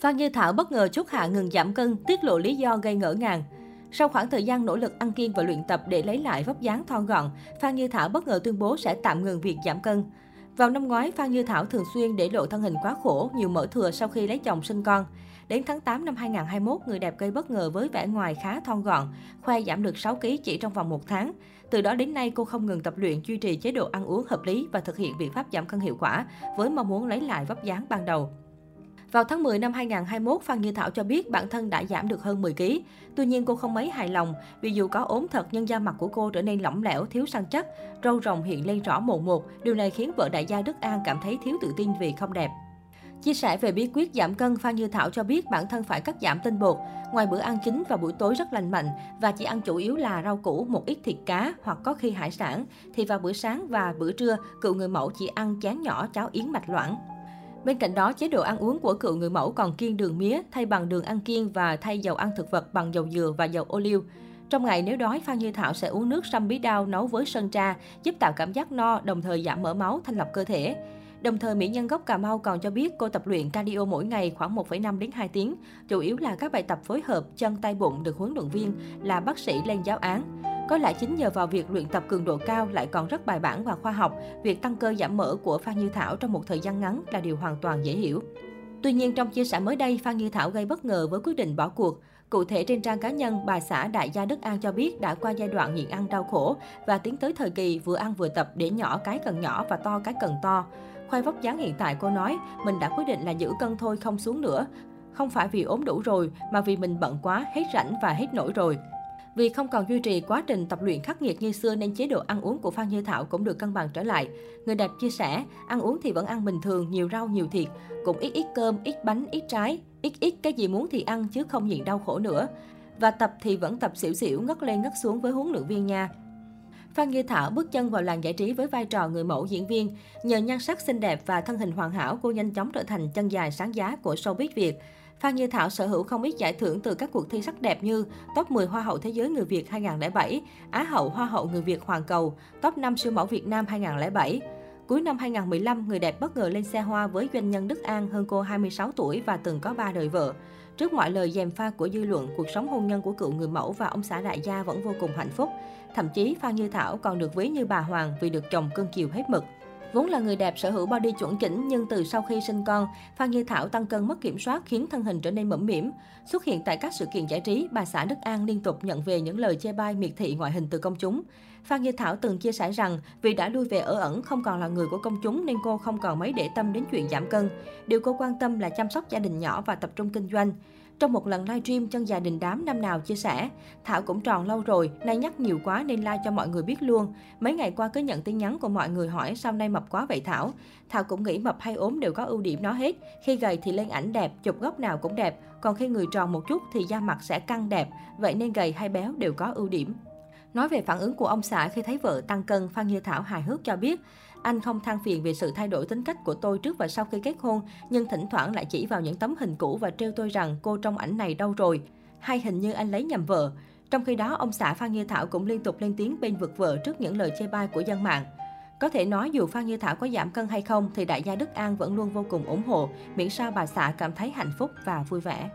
Phan Như Thảo bất ngờ chốt hạ ngừng giảm cân, tiết lộ lý do gây ngỡ ngàng. Sau khoảng thời gian nỗ lực ăn kiêng và luyện tập để lấy lại vóc dáng thon gọn, Phan Như Thảo bất ngờ tuyên bố sẽ tạm ngừng việc giảm cân. Vào năm ngoái, Phan Như Thảo thường xuyên để lộ thân hình quá khổ, nhiều mỡ thừa sau khi lấy chồng sinh con. Đến tháng 8 năm 2021, người đẹp gây bất ngờ với vẻ ngoài khá thon gọn, khoe giảm được 6 kg chỉ trong vòng một tháng. Từ đó đến nay, cô không ngừng tập luyện, duy trì chế độ ăn uống hợp lý và thực hiện biện pháp giảm cân hiệu quả với mong muốn lấy lại vóc dáng ban đầu. Vào tháng 10 năm 2021, Phan Như Thảo cho biết bản thân đã giảm được hơn 10 kg. Tuy nhiên cô không mấy hài lòng vì dù có ốm thật nhưng da mặt của cô trở nên lỏng lẻo, thiếu săn chắc, râu rồng hiện lên rõ mồn một. Điều này khiến vợ đại gia Đức An cảm thấy thiếu tự tin vì không đẹp. Chia sẻ về bí quyết giảm cân, Phan Như Thảo cho biết bản thân phải cắt giảm tinh bột. Ngoài bữa ăn chính và buổi tối rất lành mạnh và chỉ ăn chủ yếu là rau củ, một ít thịt cá hoặc có khi hải sản, thì vào bữa sáng và bữa trưa, cựu người mẫu chỉ ăn chén nhỏ cháo yến mạch loãng. Bên cạnh đó, chế độ ăn uống của cựu người mẫu còn kiêng đường mía thay bằng đường ăn kiêng và thay dầu ăn thực vật bằng dầu dừa và dầu ô liu. Trong ngày nếu đói, Phan Như Thảo sẽ uống nước sâm bí đao nấu với sơn tra, giúp tạo cảm giác no, đồng thời giảm mỡ máu, thanh lọc cơ thể. Đồng thời, mỹ nhân gốc Cà Mau còn cho biết cô tập luyện cardio mỗi ngày khoảng 1,5 đến 2 tiếng, chủ yếu là các bài tập phối hợp chân tay bụng được huấn luyện viên là bác sĩ lên giáo án. Có lẽ chính nhờ vào việc luyện tập cường độ cao lại còn rất bài bản và khoa học, việc tăng cơ giảm mỡ của Phan Như Thảo trong một thời gian ngắn là điều hoàn toàn dễ hiểu. Tuy nhiên, trong chia sẻ mới đây, Phan Như Thảo gây bất ngờ với quyết định bỏ cuộc. Cụ thể trên trang cá nhân, bà xã Đại gia Đức An cho biết đã qua giai đoạn nhịn ăn đau khổ và tiến tới thời kỳ vừa ăn vừa tập để nhỏ cái cần nhỏ và to cái cần to. Khoai vóc dáng hiện tại cô nói, mình đã quyết định là giữ cân thôi không xuống nữa. Không phải vì ốm đủ rồi, mà vì mình bận quá, hết rảnh và hết nổi rồi. Vì không còn duy trì quá trình tập luyện khắc nghiệt như xưa nên chế độ ăn uống của Phan Như Thảo cũng được cân bằng trở lại. Người đẹp chia sẻ, ăn uống thì vẫn ăn bình thường, nhiều rau, nhiều thịt, cũng ít ít cơm, ít bánh, ít trái, ít ít cái gì muốn thì ăn chứ không nhịn đau khổ nữa. Và tập thì vẫn tập xỉu xỉu, ngất lên ngất xuống với huấn luyện viên nha. Phan Như Thảo bước chân vào làng giải trí với vai trò người mẫu diễn viên. Nhờ nhan sắc xinh đẹp và thân hình hoàn hảo, cô nhanh chóng trở thành chân dài sáng giá của showbiz Việt. Phan Như Thảo sở hữu không ít giải thưởng từ các cuộc thi sắc đẹp như Top 10 Hoa hậu Thế giới Người Việt 2007, Á hậu Hoa hậu Người Việt Hoàng cầu, Top 5 siêu mẫu Việt Nam 2007. Cuối năm 2015, người đẹp bất ngờ lên xe hoa với doanh nhân Đức An hơn cô 26 tuổi và từng có ba đời vợ. Trước mọi lời dèm pha của dư luận, cuộc sống hôn nhân của cựu người mẫu và ông xã đại gia vẫn vô cùng hạnh phúc. Thậm chí Phan Như Thảo còn được ví như bà Hoàng vì được chồng cưng chiều hết mực. Vốn là người đẹp sở hữu body chuẩn chỉnh nhưng từ sau khi sinh con, Phan Như Thảo tăng cân mất kiểm soát khiến thân hình trở nên mẫm mỉm. Xuất hiện tại các sự kiện giải trí, bà xã Đức An liên tục nhận về những lời chê bai miệt thị ngoại hình từ công chúng. Phan Như Thảo từng chia sẻ rằng vì đã lui về ở ẩn không còn là người của công chúng nên cô không còn mấy để tâm đến chuyện giảm cân. Điều cô quan tâm là chăm sóc gia đình nhỏ và tập trung kinh doanh. Trong một lần livestream chân dài đình đám năm nào chia sẻ, Thảo cũng tròn lâu rồi, nay nhắc nhiều quá nên like cho mọi người biết luôn. Mấy ngày qua cứ nhận tin nhắn của mọi người hỏi sao nay mập quá vậy Thảo. Thảo cũng nghĩ mập hay ốm đều có ưu điểm nó hết. Khi gầy thì lên ảnh đẹp, chụp góc nào cũng đẹp. Còn khi người tròn một chút thì da mặt sẽ căng đẹp. Vậy nên gầy hay béo đều có ưu điểm. Nói về phản ứng của ông xã khi thấy vợ tăng cân, Phan Như Thảo hài hước cho biết, anh không than phiền về sự thay đổi tính cách của tôi trước và sau khi kết hôn, nhưng thỉnh thoảng lại chỉ vào những tấm hình cũ và trêu tôi rằng cô trong ảnh này đâu rồi. Hay hình như anh lấy nhầm vợ. Trong khi đó, ông xã Phan Như Thảo cũng liên tục lên tiếng bên vực vợ trước những lời chê bai của dân mạng. Có thể nói dù Phan Như Thảo có giảm cân hay không thì đại gia Đức An vẫn luôn vô cùng ủng hộ, miễn sao bà xã cảm thấy hạnh phúc và vui vẻ.